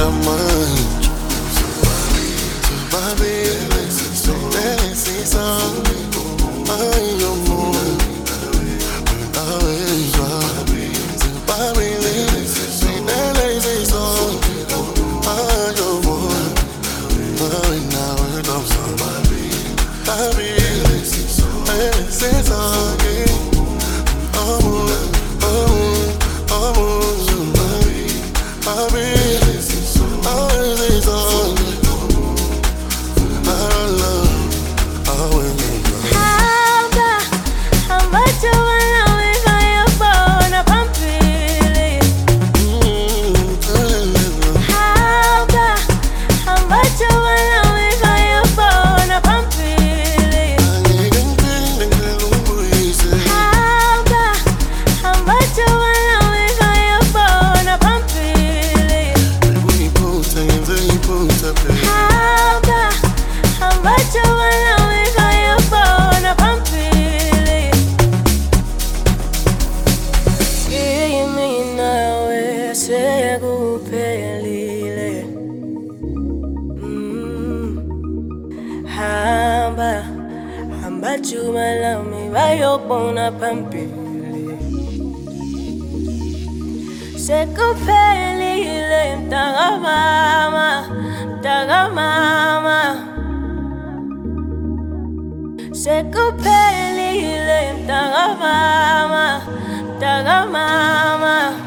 much. To my baby. chuma la mivayopona pambili sekuphelile le, mntakamama mama, mntakamama mama.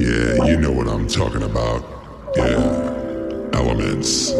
Yeah, you know what I'm talking about. Yeah, elements.